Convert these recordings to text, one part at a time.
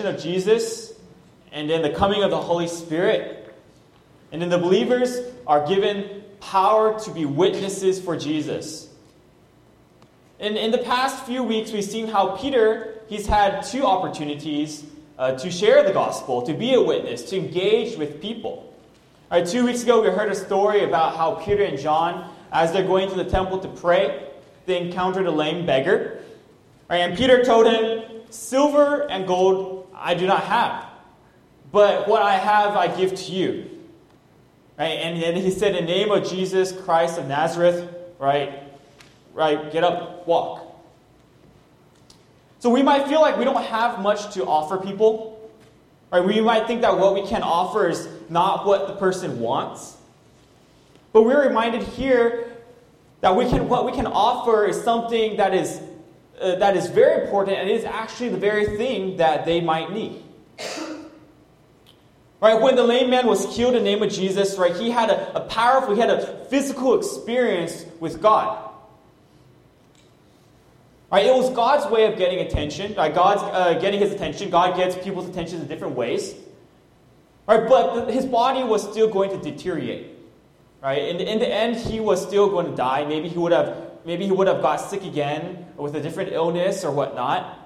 of Jesus and then the coming of the Holy Spirit. And then the believers are given power to be witnesses for Jesus. In, in the past few weeks, we've seen how Peter, he's had two opportunities uh, to share the gospel, to be a witness, to engage with people. All right, two weeks ago, we heard a story about how Peter and John, as they're going to the temple to pray, they encountered a lame beggar. All right, and Peter told him, Silver and gold I do not have, but what I have I give to you. Right? And then he said, In the name of Jesus Christ of Nazareth, right? Right, get up, walk. So we might feel like we don't have much to offer people. Right? We might think that what we can offer is not what the person wants. But we're reminded here that we can, what we can offer is something that is, uh, that is very important and is actually the very thing that they might need. Right, when the lame man was healed in the name of Jesus, right, he had a, a powerful, he had a physical experience with God. Right, it was God's way of getting attention. Right, God's uh, getting his attention. God gets people's attention in different ways. Right, but his body was still going to deteriorate. Right, in in the end, he was still going to die. Maybe he would have, maybe he would have got sick again with a different illness or whatnot.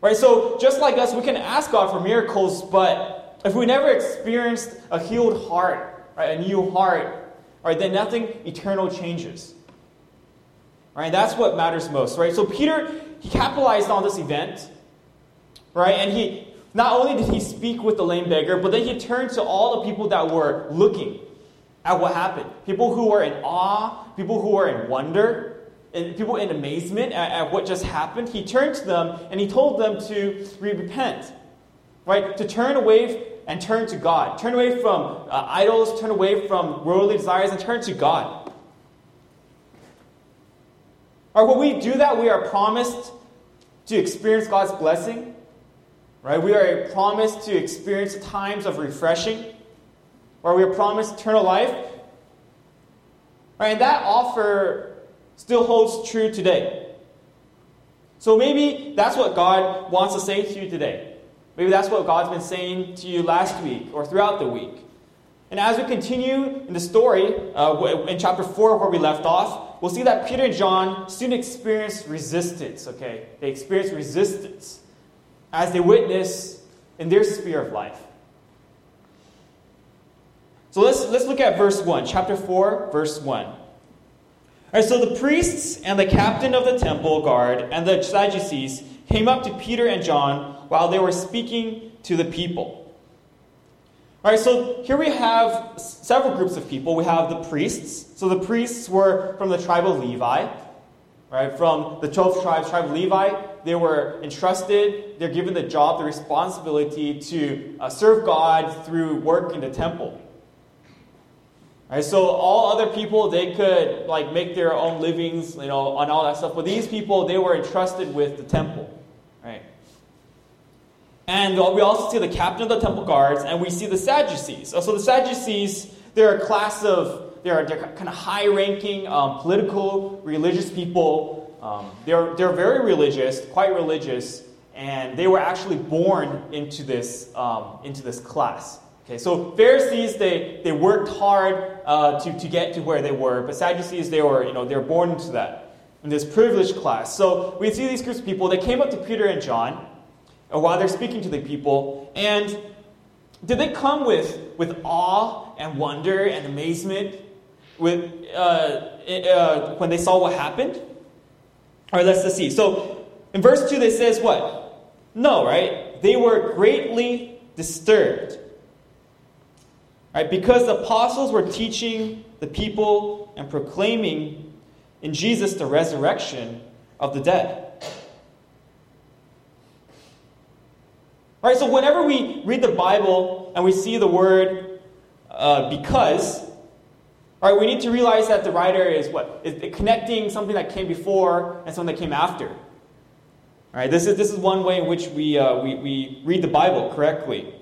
Right, so just like us, we can ask God for miracles, but if we never experienced a healed heart, right, a new heart, right, then nothing eternal changes. Right? That's what matters most, right? So Peter, he capitalized on this event, right? And he not only did he speak with the lame beggar, but then he turned to all the people that were looking at what happened. People who were in awe, people who were in wonder, and people in amazement at, at what just happened. He turned to them and he told them to repent, right? To turn away and turn to God. Turn away from uh, idols, turn away from worldly desires, and turn to God. Or when we do that, we are promised to experience God's blessing. Right? We are promised to experience times of refreshing. Or we are promised eternal life. Right? And that offer still holds true today. So maybe that's what God wants to say to you today. Maybe that's what God's been saying to you last week or throughout the week. And as we continue in the story, uh, in chapter 4, where we left off, we'll see that Peter and John soon experience resistance, okay? They experience resistance as they witness in their sphere of life. So let's, let's look at verse 1, chapter 4, verse 1. All right, so the priests and the captain of the temple guard and the Sadducees came up to Peter and John while they were speaking to the people. All right, so here we have several groups of people. We have the priests. So the priests were from the tribe of Levi, right? From the 12 tribes, tribe of Levi. They were entrusted, they're given the job, the responsibility to uh, serve God through work in the temple. Right, so all other people, they could like make their own livings, you know, on all that stuff. But these people, they were entrusted with the temple. Right? And we also see the captain of the temple guards, and we see the Sadducees. So the Sadducees, they're a class of, they're, they're kind of high ranking um, political, religious people. Um, they're, they're very religious, quite religious, and they were actually born into this, um, into this class. Okay, so Pharisees, they, they worked hard uh, to, to get to where they were, but Sadducees, they were, you know, they were born into that, in this privileged class. So we see these groups of people, they came up to Peter and John, while they're speaking to the people. And did they come with, with awe and wonder and amazement with, uh, uh, when they saw what happened? All right, let's, let's see. So in verse 2, they says what? No, right? They were greatly disturbed. Right? Because the apostles were teaching the people and proclaiming in Jesus the resurrection of the dead. Right, so whenever we read the Bible and we see the word uh, because, all right, we need to realize that the writer is what? Is connecting something that came before and something that came after. All right, this is, this is one way in which we, uh, we, we read the Bible correctly.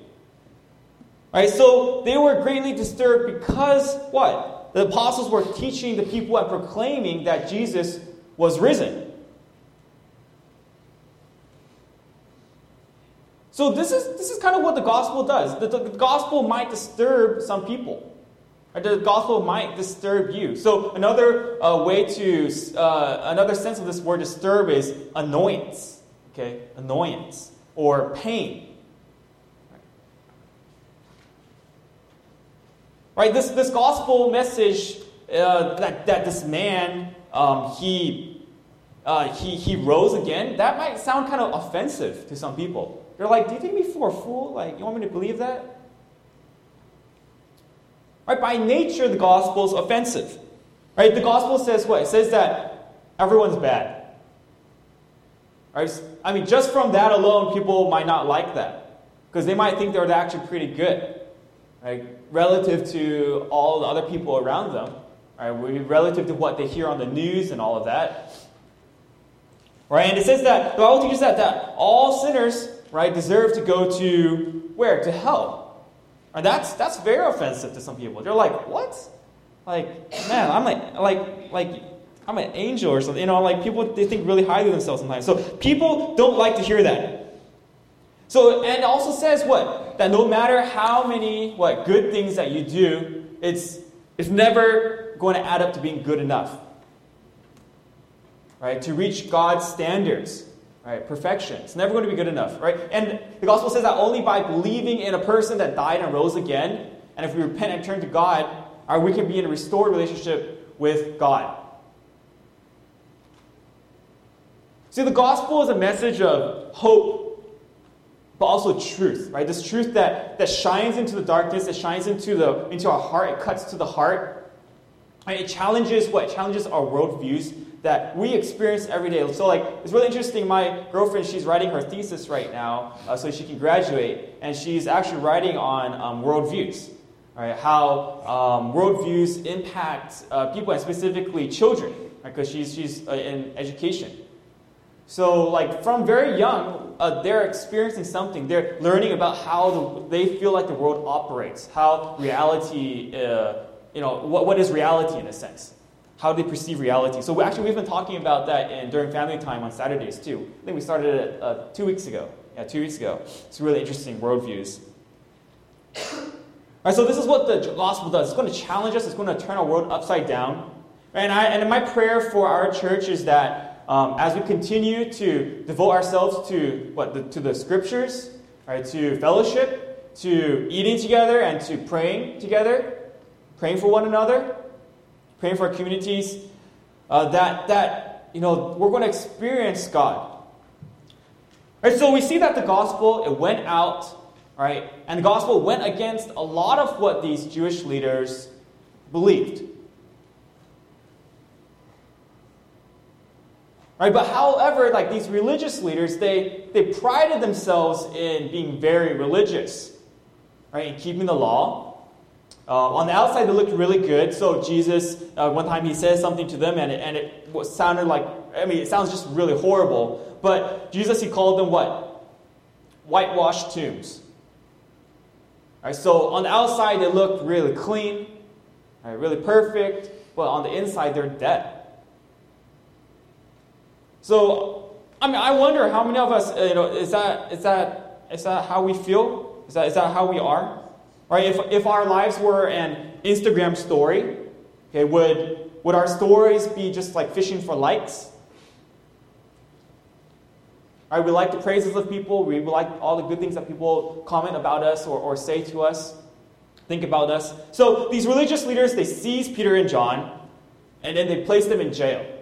Right, so they were greatly disturbed because what? The apostles were teaching the people and proclaiming that Jesus was risen. So this is this is kind of what the gospel does. The, the, the gospel might disturb some people. Right? The gospel might disturb you. So another uh, way to uh, another sense of this word disturb is annoyance. Okay, annoyance or pain. Right? This this gospel message uh, that that this man um, he uh, he he rose again. That might sound kind of offensive to some people. They're like, do you take me for a fool? Like, you want me to believe that? Right? By nature, the gospel is offensive. Right? The gospel says what? It says that everyone's bad. Right? I mean, just from that alone, people might not like that. Because they might think they're actually pretty good. Right? Relative to all the other people around them. Right? Relative to what they hear on the news and all of that. Right? And it says that, the Bible teaches that, that all sinners right, deserve to go to where? To hell. And that's that's very offensive to some people. They're like, what? Like, man, I'm like like like I'm an angel or something. You know, like people they think really highly of themselves sometimes. So people don't like to hear that. So and it also says what? That no matter how many what good things that you do, it's it's never going to add up to being good enough. Right? To reach God's standards. Right? Perfection. It's never going to be good enough, right? And the gospel says that only by believing in a person that died and rose again, and if we repent and turn to God, right, we can be in a restored relationship with God. See, the gospel is a message of hope, but also truth, right? This truth that, that shines into the darkness, it shines into, the, into our heart, it cuts to the heart. Right? It challenges what? It challenges our worldviews that we experience every day. So, like, it's really interesting. My girlfriend, she's writing her thesis right now uh, so she can graduate, and she's actually writing on um, worldviews, right? How um, worldviews impact uh, people, and specifically children, because right? she's, she's uh, in education. So, like, from very young, uh, they're experiencing something. They're learning about how the, they feel like the world operates, how reality, uh, you know, what, what is reality in a sense how do they perceive reality. So actually, we've been talking about that in, during family time on Saturdays too. I think we started it uh, two weeks ago. Yeah, two weeks ago. It's really interesting worldviews. All right, so this is what the gospel does. It's going to challenge us. It's going to turn our world upside down. And, I, and my prayer for our church is that um, as we continue to devote ourselves to what the, to the scriptures, right, to fellowship, to eating together, and to praying together, praying for one another, praying for our communities, uh, that, that, you know, we're going to experience God. Right, so we see that the gospel, it went out, right, and the gospel went against a lot of what these Jewish leaders believed. Right, but however, like these religious leaders, they, they prided themselves in being very religious, right, in keeping the law, uh, on the outside, they looked really good. So Jesus, uh, one time he says something to them, and it, and it sounded like, I mean, it sounds just really horrible. But Jesus, he called them what? Whitewashed tombs. All right, so on the outside, they looked really clean, right, really perfect, but on the inside, they're dead. So, I mean, I wonder how many of us, you know, is that, is that, is that how we feel? Is that, is that how we are? Right? If, if our lives were an Instagram story, okay, would, would our stories be just like fishing for likes? Right? We like the praises of people. We like all the good things that people comment about us or, or say to us, think about us. So these religious leaders, they seize Peter and John, and then they place them in jail.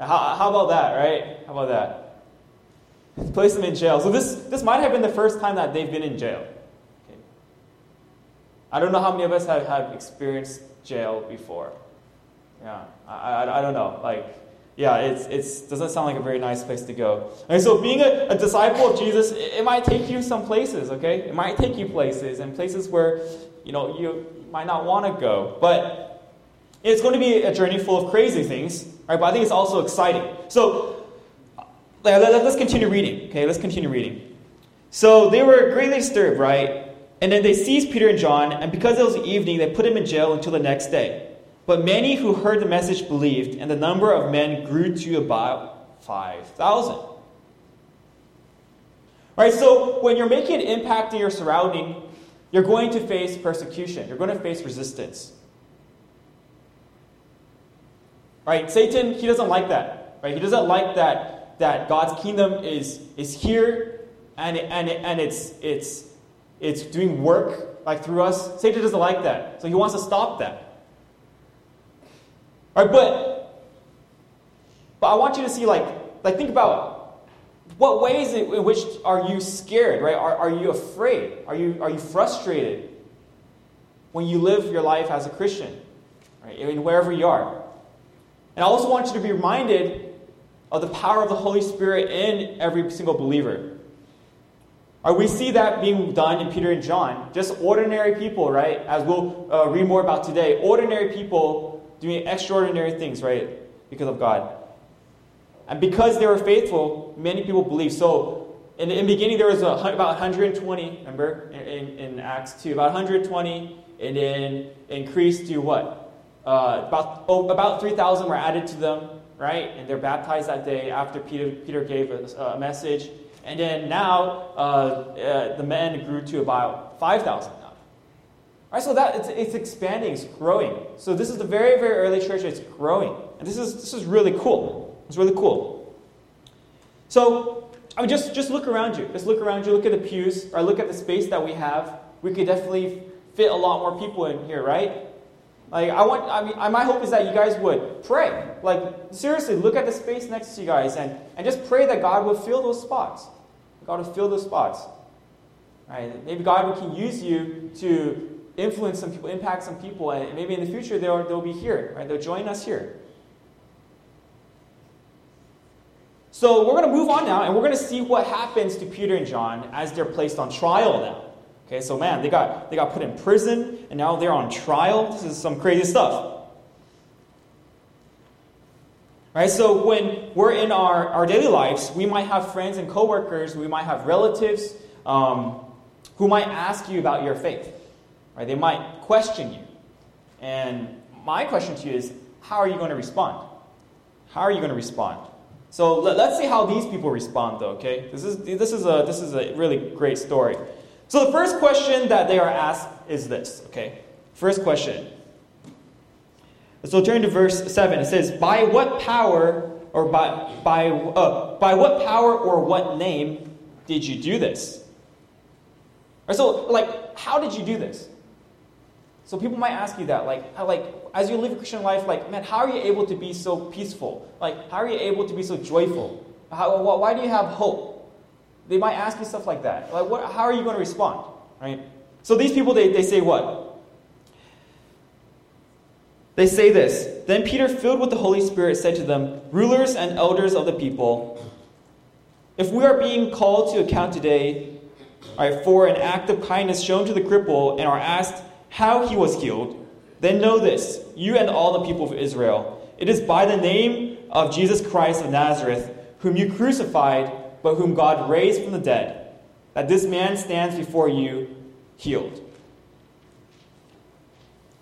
How, how about that, right? How about that? Place them in jail. So this, this might have been the first time that they've been in jail. Okay. I don't know how many of us have, have experienced jail before. Yeah, I, I, I don't know. Like, yeah, it's, it's doesn't sound like a very nice place to go. And so, being a, a disciple of Jesus, it, it, might take you some places, okay? It might take you places, and places where, you know, you might not want to go. But it's going to be a journey full of crazy things, right? But I think it's also exciting. So, let, let, let's continue reading, okay? Let's continue reading. So, they were greatly disturbed, right? And then they seized Peter and John, and because it was evening, they put him in jail until the next day. But many who heard the message believed, and the number of men grew to about 5,000. Right? So when you're making an impact in your surrounding, you're going to face persecution. You're going to face resistance. Right? Satan, he doesn't like that. Right? He doesn't like that that God's kingdom is is here and and and it's it's it's doing work like through us. Satan doesn't like that. So he wants to stop that. All right, but but I want you to see like like think about what ways in which are you scared, right? Are, are you afraid? Are you are you frustrated when you live your life as a Christian? Right? I mean, wherever you are. And I also want you to be reminded of the power of the Holy Spirit in every single believer. We see that being done in Peter and John. Just ordinary people, right? As we'll uh, read more about today. Ordinary people doing extraordinary things, right? Because of God. And because they were faithful, many people believe. So, in the, in the beginning, there was a, about 120, remember, in, in, in, Acts 2, about 120, and then increased to what? Uh, about, oh, about 3,000 were added to them, right? And they're baptized that day after Peter, Peter gave a, a message. And then now, uh, uh, the men grew to about 5,000 now. Right, so that it's, it's expanding, it's growing. So this is the very, very early church, it's growing. And this is, this is really cool. It's really cool. So, I mean, just, just look around you. Just look around you, look at the pews, or look at the space that we have. We could definitely fit a lot more people in here, right? Like, I want, I mean, my hope is that you guys would pray. Like, seriously, look at the space next to you guys and, and just pray that God would fill those spots. God would fill those spots. Right? Maybe God can use you to influence some people, impact some people, and maybe in the future they'll, they'll be here, right? They'll join us here. So we're going to move on now, and we're going to see what happens to Peter and John as they're placed on trial now. Okay, so man, they got they got put in prison, and now they're on trial. This is some crazy stuff. Right? So when we're in our, our daily lives, we might have friends and coworkers, we might have relatives um, who might ask you about your faith. Right? They might question you. And my question to you is, how are you going to respond? How are you going to respond? So let, us see how these people respond, though. Okay, this is this is a this is a really great story. So the first question that they are asked is this. Okay, first question. So turn to verse seven. It says, "By what power, or by by uh, by what power or what name did you do this?" Or so, like, how did you do this? So people might ask you that, like, like as you live a Christian life, like, man, how are you able to be so peaceful? Like, how are you able to be so joyful? How, why do you have hope? They might ask you stuff like that. Like, what, how are you going to respond? Right? So these people, they, they say what? They say this. Then Peter, filled with the Holy Spirit, said to them, Rulers and elders of the people, if we are being called to account today right, for an act of kindness shown to the cripple and are asked how he was healed, then know this, you and all the people of Israel. It is by the name of Jesus Christ of Nazareth, whom you crucified, but whom God raised from the dead, that this man stands before you healed.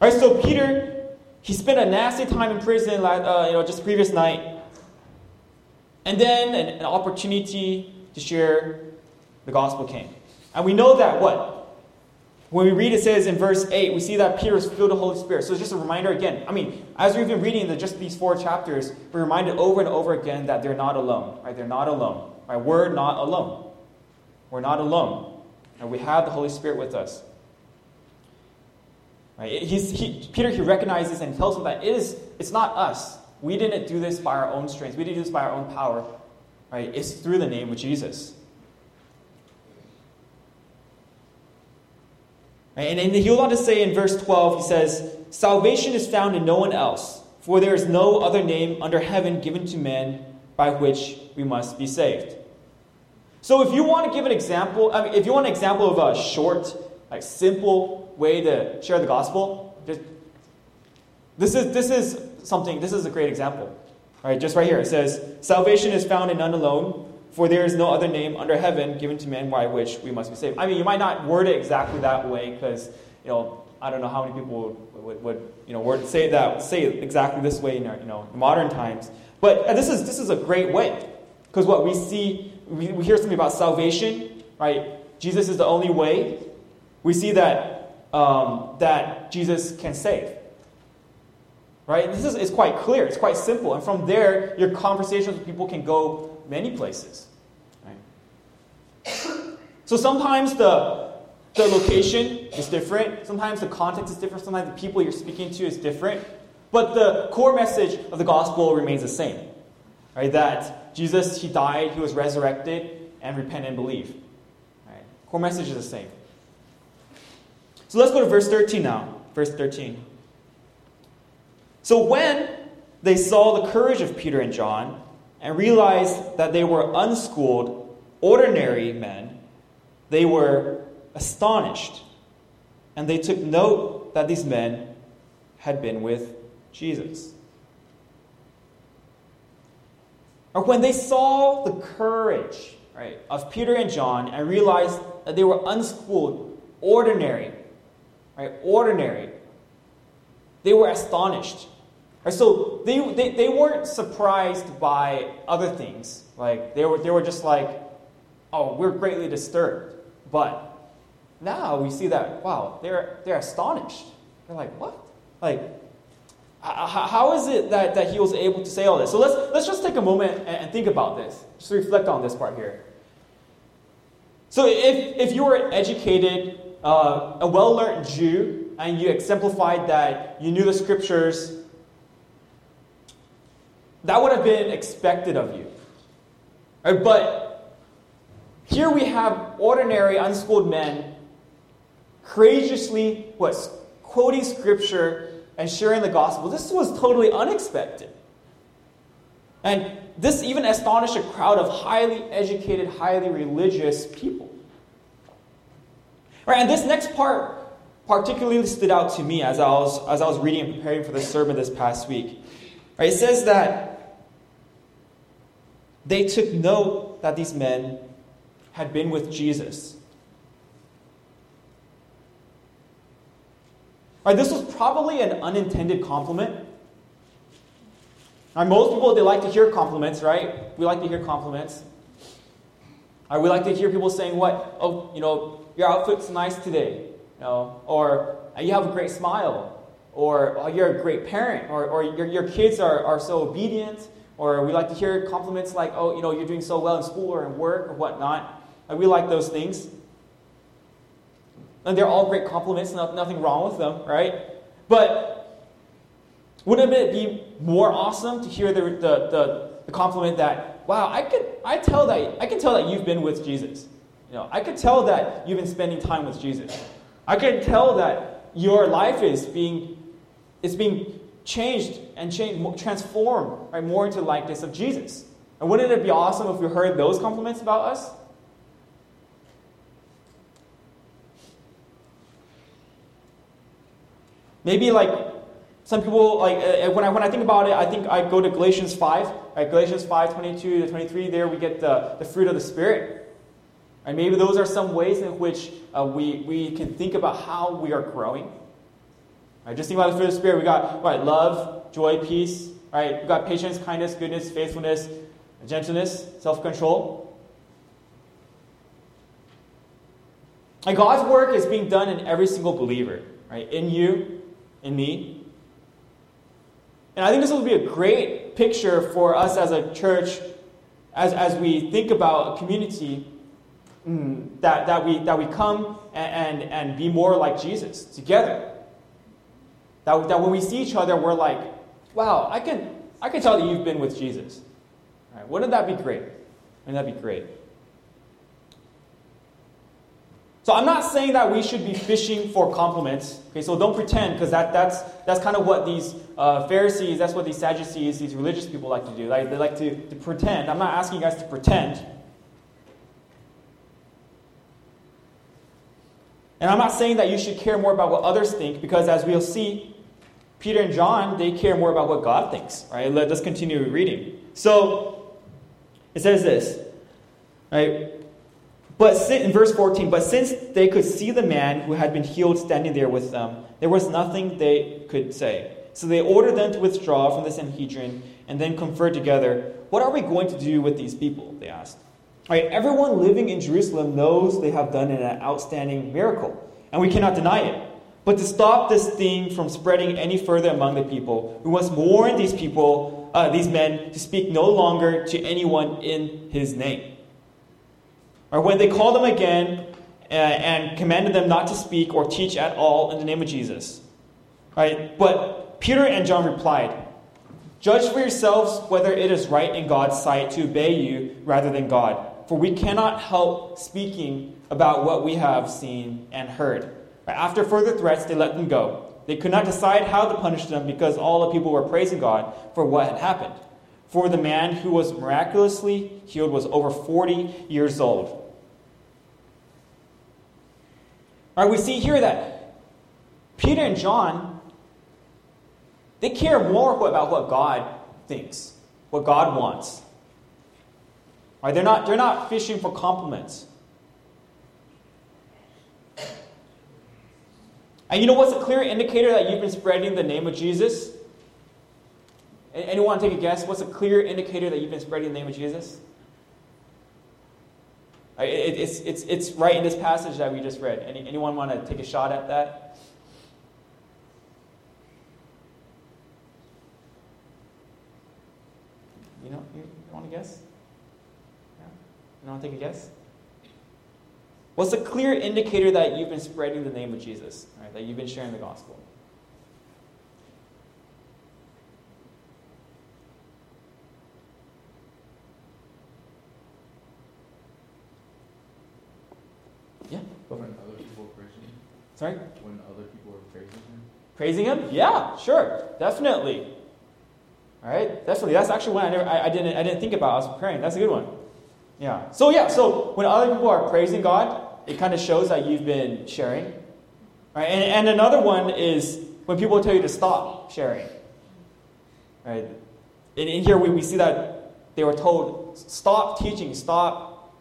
All right, so Peter, he spent a nasty time in prison, uh, you know, just previous night. And then an, an opportunity to share the gospel came. And we know that what? When we read, it says in verse 8, we see that Peter is filled with the Holy Spirit. So it's just a reminder again. I mean, as we've been reading the, just these four chapters, we're reminded over and over again that they're not alone. Right? They're not alone. Right? We're not alone. We're not alone. And we have the Holy Spirit with us. Right? He, Peter, he recognizes and tells him that it is, it's not us. We didn't do this by our own strength. We didn't do this by our own power. Right? It's through the name of Jesus. And, and he goes on to say in verse 12, he says, Salvation is found in no one else, for there is no other name under heaven given to men by which we must be saved. So if you want to give an example, I mean, if you want an example of a short, like simple way to share the gospel, just, this is this is something. This is a great example. All right, just right here it says, "Salvation is found in none alone, for there is no other name under heaven given to men by which we must be saved. I mean, you might not word it exactly that way because, you know, I don't know how many people would, would, would, you know, word, say that, say it exactly this way in our, you know, modern times. But uh, this is, this is a great way. Because what we see, we, hear something about salvation, right? Jesus is the only way. We see that, um, that Jesus can save. Right? This is, is quite clear. It's quite simple. And from there, your conversations with people can go many places. Right? So sometimes the, the location is different. Sometimes the context is different. Sometimes the people you're speaking to is different. But the core message of the gospel remains the same. Right? That Jesus, He died, He was resurrected, and repent and believe. Right? Core message is the same. So let's go to verse 13 now. Verse 13. So when they saw the courage of Peter and John and realized that they were unschooled, ordinary men, they were astonished. And they took note that these men had been with Jesus. Or when they saw the courage right, of Peter and John and realized that they were unschooled, ordinary, right, ordinary, they were astonished. Right, so they, they, they weren't surprised by other things. Like they were, they were just like, oh, we're greatly disturbed. But now we see that, wow, they're, they're astonished. They're like, what? Like, how is it that, that he was able to say all this? So let's, let's just take a moment and think about this. Just reflect on this part here. So if, if you were educated, uh, a well-learned Jew, and you exemplified that you knew the scriptures, that would have been expected of you. Right? But here we have ordinary, unschooled men courageously what, quoting scripture and sharing the gospel. This was totally unexpected. And this even astonished a crowd of highly educated, highly religious people. Right, and this next part particularly stood out to me as I was, as I was reading and preparing for the sermon this past week. Right, it says that they took note that these men had been with Jesus. Right, this was probably an unintended compliment. Right, most people, they like to hear compliments, right? We like to hear compliments. Right, we like to hear people saying what? Oh, you know, your outfit's nice today. You know, or uh, you have a great smile. Or oh, you're a great parent. Or, or your, your kids are, are so obedient. Or we like to hear compliments like, oh, you know, you're doing so well in school or in work or whatnot. we like those things. And they're all great compliments, nothing wrong with them, right? But wouldn't it be more awesome to hear the, the, the, the compliment that, wow, I could I tell that I can tell that you've been with Jesus. You know, I could tell that you've been spending time with Jesus. I can tell that your life is being is being changed and changed, transformed right, more into likeness of Jesus. And wouldn't it be awesome if we heard those compliments about us? Maybe like some people like uh, uh, when I when I think about it, I think I go to Galatians five, right? Galatians 5, 22 to 23, there we get the, the fruit of the Spirit. And maybe those are some ways in which uh, we, we can think about how we are growing. Right? Just think about the fruit of the Spirit. We got right, love, joy, peace, right? We got patience, kindness, goodness, faithfulness, gentleness, self-control. And God's work is being done in every single believer, right? In you, in me. And I think this will be a great picture for us as a church as, as we think about a community mm, that, that, we, that we come and, and, and be more like Jesus together. That, that when we see each other, we're like, wow, I can, I can tell that you've been with Jesus. Right, wouldn't that be great? Wouldn't that be great? So I'm not saying that we should be fishing for compliments. Okay, so don't pretend, because that, that's, that's kind of what these uh, Pharisees, that's what these Sadducees, these religious people like to do. Like, they like to, to pretend. I'm not asking you guys to pretend. And I'm not saying that you should care more about what others think, because as we'll see, Peter and John, they care more about what God thinks. Right? Let, us continue reading. So it says this, right? But in verse 14, but since they could see the man who had been healed standing there with them, there was nothing they could say. So they ordered them to withdraw from the Sanhedrin and then conferred together. What are we going to do with these people? They asked. Right, everyone living in Jerusalem knows they have done an outstanding miracle, and we cannot deny it. But to stop this thing from spreading any further among the people, we must warn these people, uh, these men, to speak no longer to anyone in his name. Or when they called them again uh, and commanded them not to speak or teach at all in the name of Jesus. Right? But Peter and John replied, Judge for yourselves whether it is right in God's sight to obey you rather than God for we cannot help speaking about what we have seen and heard. After further threats, they let them go. They could not decide how to punish them because all the people were praising God for what had happened. For the man who was miraculously healed was over 40 years old. All right, we see here that Peter and John, they care more about what God thinks, what God wants. Right? They're, not, they're not fishing for compliments. And you know what's a clear indicator that you've been spreading the name of Jesus? Anyone want to take a guess? What's a clear indicator that you've been spreading the name of Jesus? It's, it's, it's right in this passage that we just read. Any, anyone want to take a shot at that? You know, you, want to guess? Yeah? You want to take a guess? What's a clear indicator that you've been spreading the name of Jesus, right? that you've been sharing the gospel? Yeah. When other people are praising him. Sorry? When other people are praising him. Praising him? Yeah, sure, definitely. All right, definitely. That's actually one I never, I, I didn't, I didn't think about. I was preparing. That's a good one. Yeah. So yeah. So when other people are praising God, it kind of shows that you've been sharing. Right. And, and another one is when people tell you to stop sharing. Right. And in here we, we see that they were told stop teaching, stop,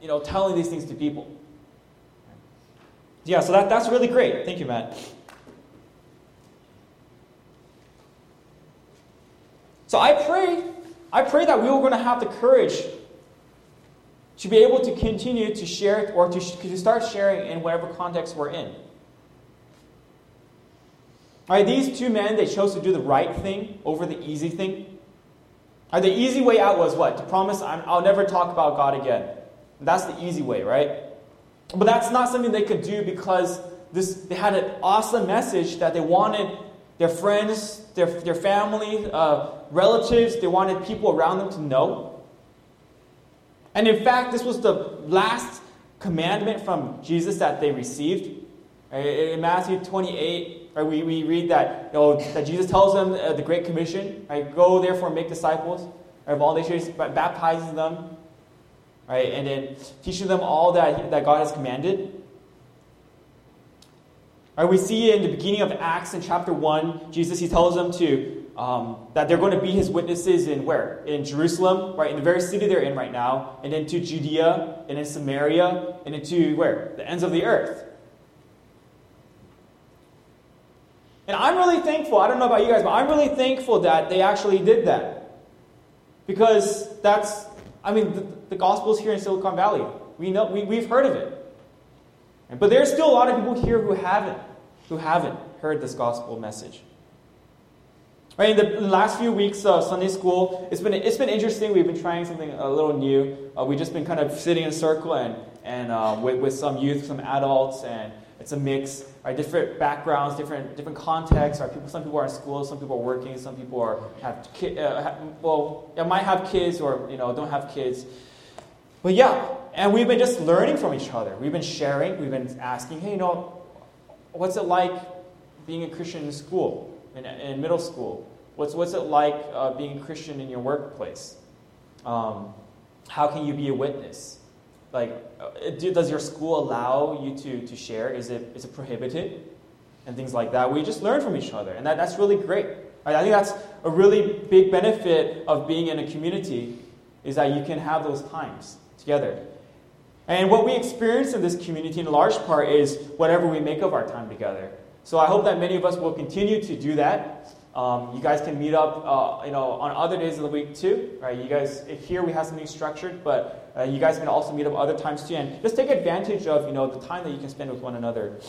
you know, telling these things to people. Yeah. So that, that's really great. Thank you, Matt. So I pray, I pray that we are going to have the courage to be able to continue to share or to, to start sharing in whatever context we're in. All right, these two men, they chose to do the right thing over the easy thing. Right, the easy way out was what? To promise, I'll never talk about God again. That's the easy way, right? But that's not something they could do because this, they had an awesome message that they wanted their friends, their, their family, uh, relatives, they wanted people around them to know. And in fact, this was the last commandment from Jesus that they received. In Matthew 28, right, we, we read that, you know, that Jesus tells them uh, the Great Commission, right, go therefore and make disciples of all nations, baptizes them, right, and then teaching them all that, that God has commanded. Right, we see in the beginning of Acts in chapter 1, Jesus, he tells them to um, that they're going to be his witnesses in where? In Jerusalem, right? In the very city they're in right now, and then to Judea, and in Samaria, and into where? The ends of the earth. And I'm really thankful, I don't know about you guys, but I'm really thankful that they actually did that. Because that's, I mean, the, the gospel's here in Silicon Valley. We know, we, we've heard of it. But there's still a lot of people here who haven't, who haven't heard this gospel message. Right, in the last few weeks of Sunday school, it's been, it's been interesting. We've been trying something a little new. Uh, we've just been kind of sitting in a circle and, and uh, with, with some youth, some adults, and it's a mix. Right, different backgrounds, different different contexts. Right, people, some people are in school, some people are working, some people are have ki- uh, have, well, might have kids or you know don't have kids. But yeah, and we've been just learning from each other. We've been sharing. We've been asking, hey, you know, what's it like being a Christian in school, in, in middle school? What's, what's it like uh, being a Christian in your workplace? Um, how can you be a witness? Like, uh, do, does your school allow you to, to share? Is it, is it prohibited? And things like that. We just learn from each other, and that, that's really great. I think that's a really big benefit of being in a community is that you can have those times together. And what we experience in this community, in large part, is whatever we make of our time together. So I hope that many of us will continue to do that. Um, you guys can meet up, uh, you know, on other days of the week too, right? You guys here we have something structured, but uh, you guys can also meet up other times too, and just take advantage of you know the time that you can spend with one another.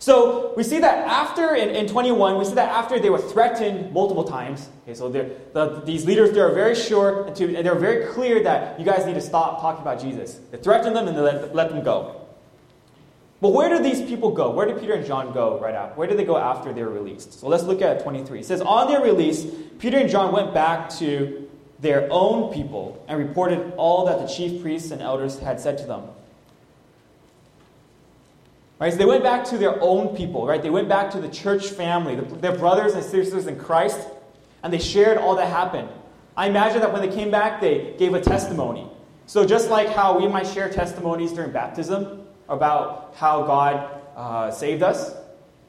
So we see that after in, in 21, we see that after they were threatened multiple times. Okay, so the, these leaders they are very sure and, to, and they're very clear that you guys need to stop talking about Jesus. They threaten them and they let, let them go. But where do these people go? Where did Peter and John go right after? Where did they go after they were released? So let's look at 23. It says, On their release, Peter and John went back to their own people and reported all that the chief priests and elders had said to them. Right, so they went back to their own people, right? They went back to the church family, the, their brothers and sisters in Christ, and they shared all that happened. I imagine that when they came back, they gave a testimony. So just like how we might share testimonies during baptism about how God uh, saved us,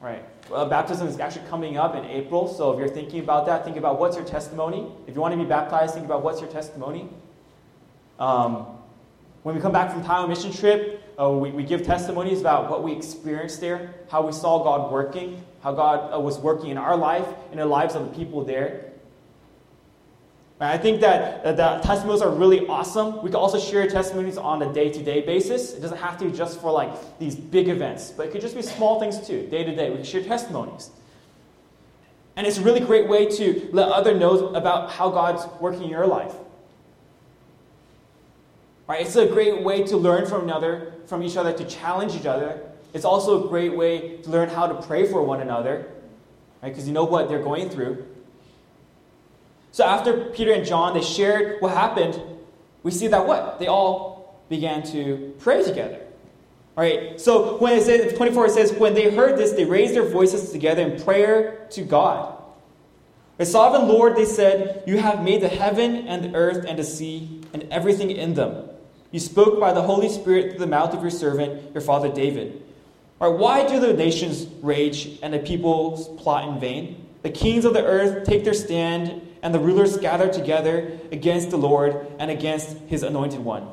right? Well, baptism is actually coming up in April, so if you're thinking about that, think about what's your testimony. If you want to be baptized, think about what's your testimony. Um, when we come back from Taiwan mission trip, uh, we, we give testimonies about what we experienced there, how we saw God working, how God uh, was working in our life, in the lives of the people there. I think that the testimonies are really awesome. We can also share testimonies on a day to day basis. It doesn't have to be just for like these big events, but it could just be small things too, day to day. We can share testimonies. And it's a really great way to let others know about how God's working in your life. Right? It's a great way to learn from another, from each other, to challenge each other. It's also a great way to learn how to pray for one another, right? Because you know what they're going through. So after Peter and John they shared what happened, we see that what they all began to pray together. All right. So when it says 24 it says when they heard this they raised their voices together in prayer to God. The sovereign Lord, they said, you have made the heaven and the earth and the sea and everything in them. You spoke by the Holy Spirit through the mouth of your servant, your father David. Or why do the nations rage and the peoples plot in vain? The kings of the earth take their stand, and the rulers gather together against the Lord and against his anointed one.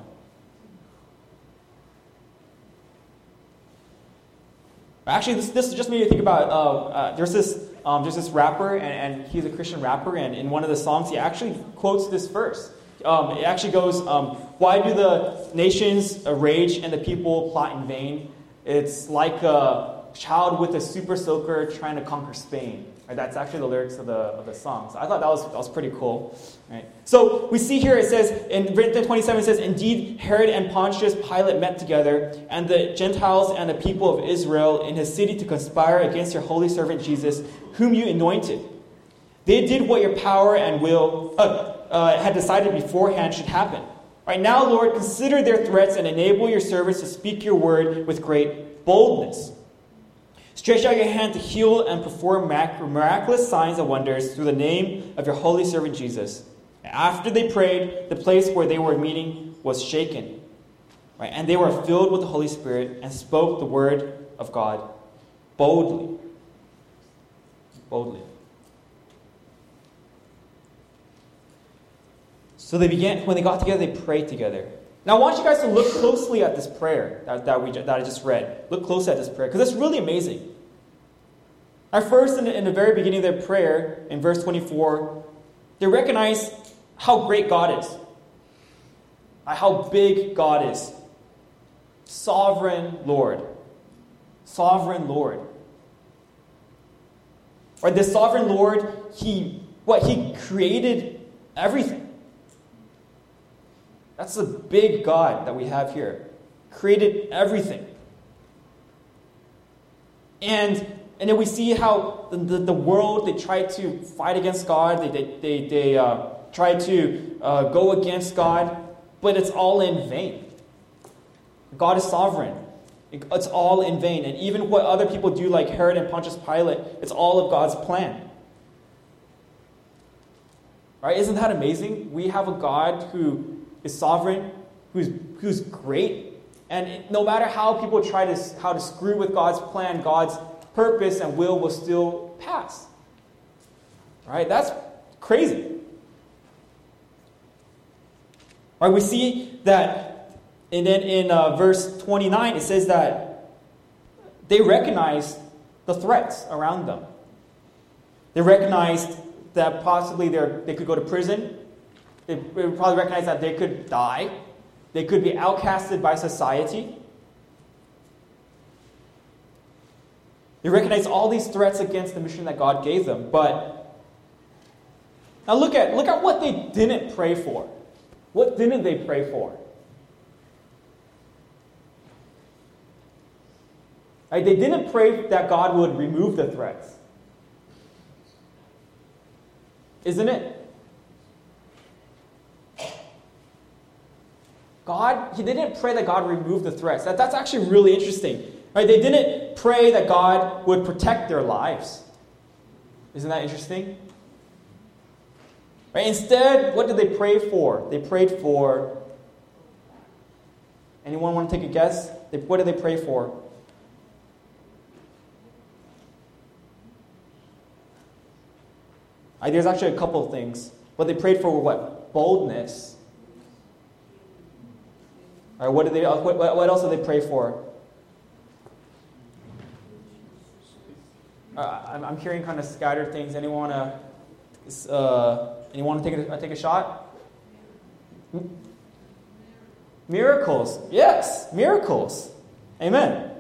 Actually, this, this just made me think about uh, uh, there's this um, there's this rapper, and, and, he's a Christian rapper, and in one of the songs, he actually quotes this verse. Um, it actually goes, um, Why do the nations rage and the people plot in vain? It's like a child with a super soaker trying to conquer Spain. Right? That's actually the lyrics of the, of the song. So I thought that was, that was pretty cool. Right? So we see here it says, in Written 27 it says, Indeed, Herod and Pontius Pilate met together, and the Gentiles and the people of Israel in his city to conspire against your holy servant Jesus, whom you anointed. They did what your power and will, uh, uh, had decided beforehand should happen. Right now, Lord, consider their threats and enable your servants to speak your word with great boldness. Stretch out your hand to heal and perform miraculous signs and wonders through the name of your holy servant Jesus. After they prayed, the place where they were meeting was shaken. Right? And they were filled with the Holy Spirit and spoke the word of God boldly. Boldly. So they began, when they got together, they prayed together. Now I want you guys to look closely at this prayer that, that, we, that I just read. Look closely at this prayer, because it's really amazing. At first, in the, in the very beginning of their prayer, in verse 24, they recognize how great God is, how big God is. Sovereign Lord. Sovereign Lord. Right, the sovereign Lord, he what he created everything. That's the big God that we have here. Created everything. And, and then we see how the, the, the world, they try to fight against God, they, they, they, they uh, try to uh, go against God, but it's all in vain. God is sovereign. It's all in vain. And even what other people do, like Herod and Pontius Pilate, it's all of God's plan. Right? Isn't that amazing? We have a God who is sovereign, who's, who's great. And no matter how people try to, how to screw with God's plan, God's purpose and will will still pass. Right? That's crazy. Right? We see that, and then in uh, verse 29, it says that they recognized the threats around them. They recognized that possibly they could go to prison, they would probably recognize that they could die, they could be outcasted by society. They recognize all these threats against the mission that God gave them. But now look at, look at what they didn't pray for. What didn't they pray for? Right, they didn't pray that God would remove the threats. Isn't it? God, he didn't pray that God remove the threats. That, that's actually really interesting. Right? They didn't pray that God would protect their lives. Isn't that interesting? Right? Instead, what did they pray for? They prayed for. Anyone want to take a guess? They, what did they pray for? There's actually a couple of things. What they prayed for what? Boldness. All right, what, did they, what, what else do they pray for? Uh, I'm, I'm hearing kind of scattered things. Anyone want to uh, anyone take a, take a shot? Miracles. Yes, miracles. Amen.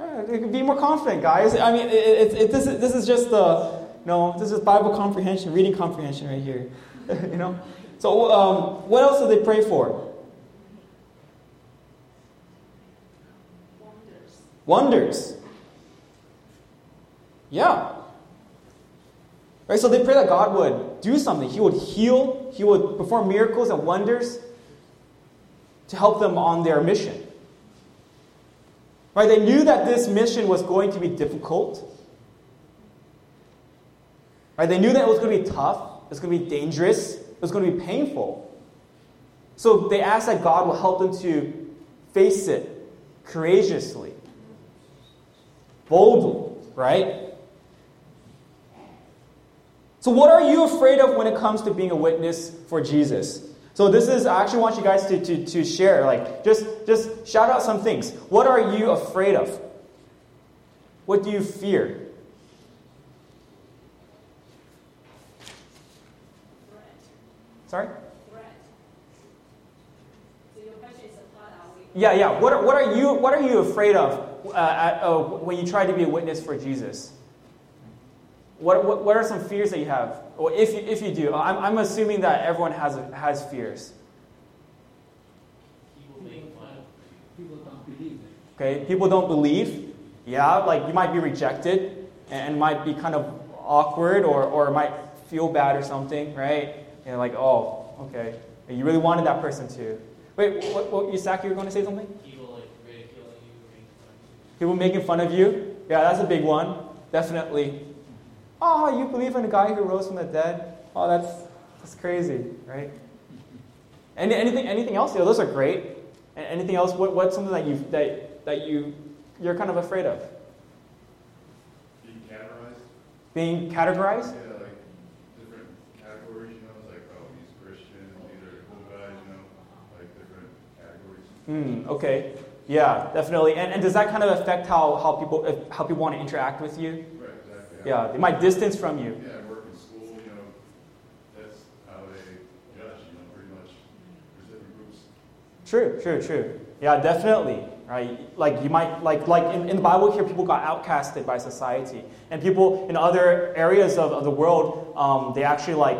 Uh, be more confident, guys. I mean, it, it, it, this, is, this is just the, no, this is Bible comprehension, reading comprehension right here. you know? So, um, what else do they pray for? Wonders. Yeah. Right? So they pray that God would do something. He would heal, He would perform miracles and wonders to help them on their mission. Right? They knew that this mission was going to be difficult. Right? They knew that it was going to be tough, it was going to be dangerous, it was going to be painful. So they asked that God will help them to face it courageously, boldly, right? So, what are you afraid of when it comes to being a witness for Jesus? So, this is, I actually want you guys to, to, to share, like, just, just shout out some things. What are you afraid of? What do you fear? Sorry? Yeah, yeah. What are, what are you What are you afraid of uh, at, uh, when you try to be a witness for Jesus? What, what, what are some fears that you have? Or if you, if you do, I'm, I'm assuming that everyone has, has fears. People don't believe. Okay, people don't believe. Yeah, like you might be rejected and might be kind of awkward or, or might feel bad or something, right? And like, oh, okay. You really wanted that person to. Wait, what, what Isaac, you were going to say something? People like ridiculing you, making fun of you. People making fun of you? Yeah, that's a big one. Definitely. Oh, you believe in a guy who rose from the dead? Oh, that's, that's crazy, right? Any, anything, anything else? Yeah, those are great. Anything else? What, what's something that you that, that you you're kind of afraid of? Being categorized? Being categorized? Yeah, like different categories, you know, it's like, oh, he's Christian, these are cool guys, you know, like different Hmm, okay. Yeah, definitely. And, and does that kind of affect how, how people how people want to interact with you? Right, exactly. Yeah, they might distance from you. Yeah, work in school, you know, that's how they judge, you know, pretty much. There's different groups. True, true, true. Yeah, definitely. Right? Like you might like like in, in the Bible here, people got outcasted by society, and people in other areas of, of the world, um, they actually like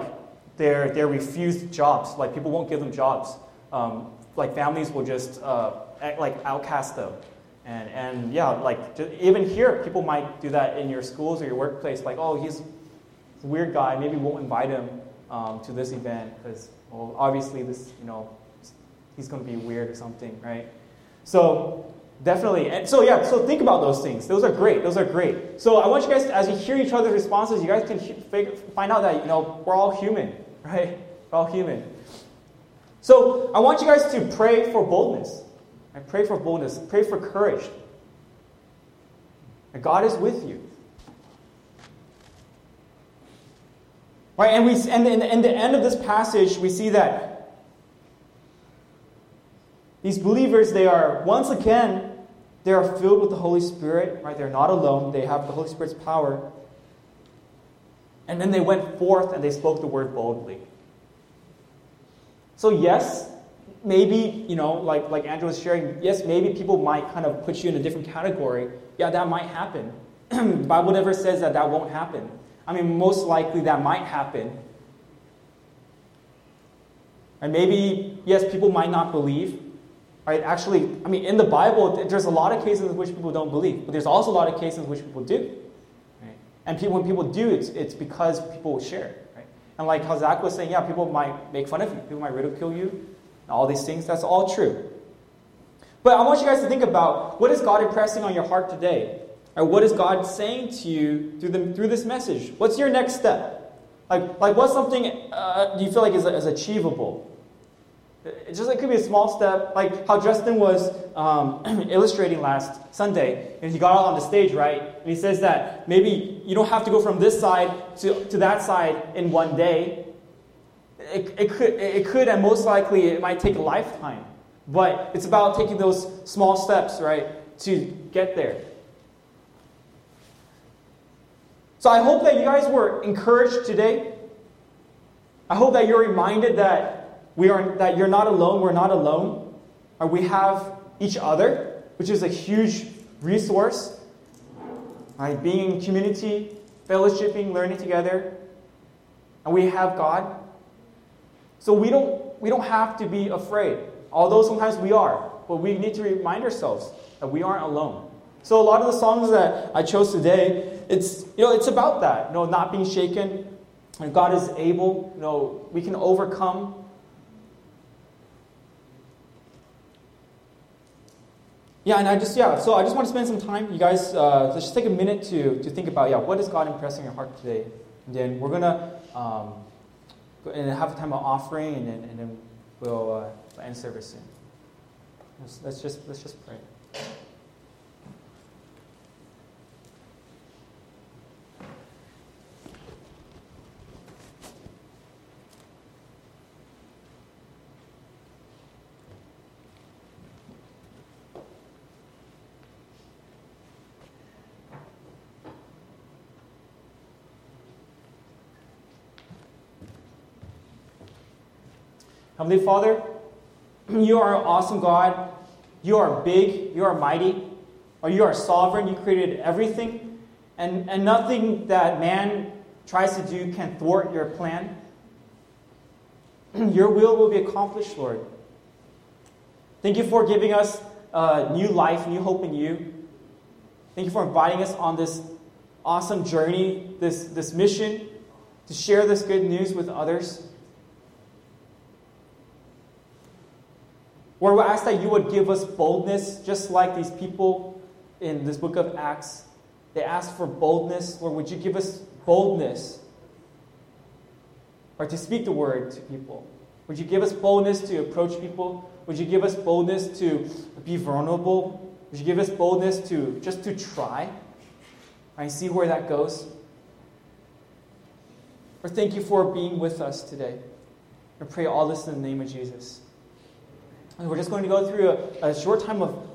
they're they're refused jobs. Like people won't give them jobs. Um, like families will just uh, act, like outcast them. And, and yeah, like even here, people might do that in your schools or your workplace. Like, oh, he's a weird guy. Maybe won't invite him um, to this event because, well, obviously this, you know, he's going to be weird or something, right? So definitely. And so yeah, so think about those things. Those are great. Those are great. So I want you guys, to, as you hear each other's responses, you guys can figure, find out that you know we're all human, right? We're all human. So I want you guys to pray for boldness. I pray for boldness. Pray for courage. And God is with you. Right, and we and in, in the end of this passage, we see that these believers, they are once again, they are filled with the Holy Spirit, right? They're not alone. They have the Holy Spirit's power. And then they went forth and they spoke the word boldly. So yes, maybe, you know, like, like Andrew was sharing, yes, maybe people might kind of put you in a different category. Yeah, that might happen. Bible never says that that won't happen. I mean, most likely that might happen. And maybe, yes, people might not believe. Right? Actually, I mean, in the Bible, there's a lot of cases in which people don't believe, but there's also a lot of cases in which people do. Right? And people, when people do, it's, it's because people share. And like how Zach was saying, yeah, people might make fun of you, people might ridicule you, all these things. That's all true. But I want you guys to think about what is God impressing on your heart today? Or what is God saying to you through, the, through this message? What's your next step? Like, like what's something uh, do you feel like is, is achievable? It just it could be a small step, like how Justin was um, illustrating last Sunday, and he got out on the stage, right? And he says that maybe you don't have to go from this side to, to that side in one day. It, it, could, it could, and most likely, it might take a lifetime. But it's about taking those small steps, right, to get there. So I hope that you guys were encouraged today. I hope that you're reminded that we are that you're not alone, we're not alone. Or we have each other, which is a huge resource. Right? Being in community, fellowshipping, learning together. And we have God. So we don't we don't have to be afraid. Although sometimes we are, but we need to remind ourselves that we aren't alone. So a lot of the songs that I chose today, it's you know, it's about that, you know, not being shaken. And God is able, you know, we can overcome. Yeah, and I just yeah, so I just want to spend some time, you guys, uh, just take a minute to to think about yeah, what is God impressing your heart today, and then we're gonna um, and have a time of offering, and then and then we'll uh, end service soon. Let's, let's just let's just pray. Heavenly Father, you are an awesome God. You are big. You are mighty. Or you are sovereign. You created everything. And, and nothing that man tries to do can thwart your plan. your will will be accomplished, Lord. Thank you for giving us uh, new life, new hope in you. Thank you for inviting us on this awesome journey, this, this mission to share this good news with others. Lord, we ask that you would give us boldness, just like these people in this book of Acts. They asked for boldness. Lord, would you give us boldness or to speak the word to people? Would you give us boldness to approach people? Would you give us boldness to be vulnerable? Would you give us boldness to just to try? I see where that goes. Or thank you for being with us today. I pray all this in the name of Jesus. And we're just going to go through a, a short time of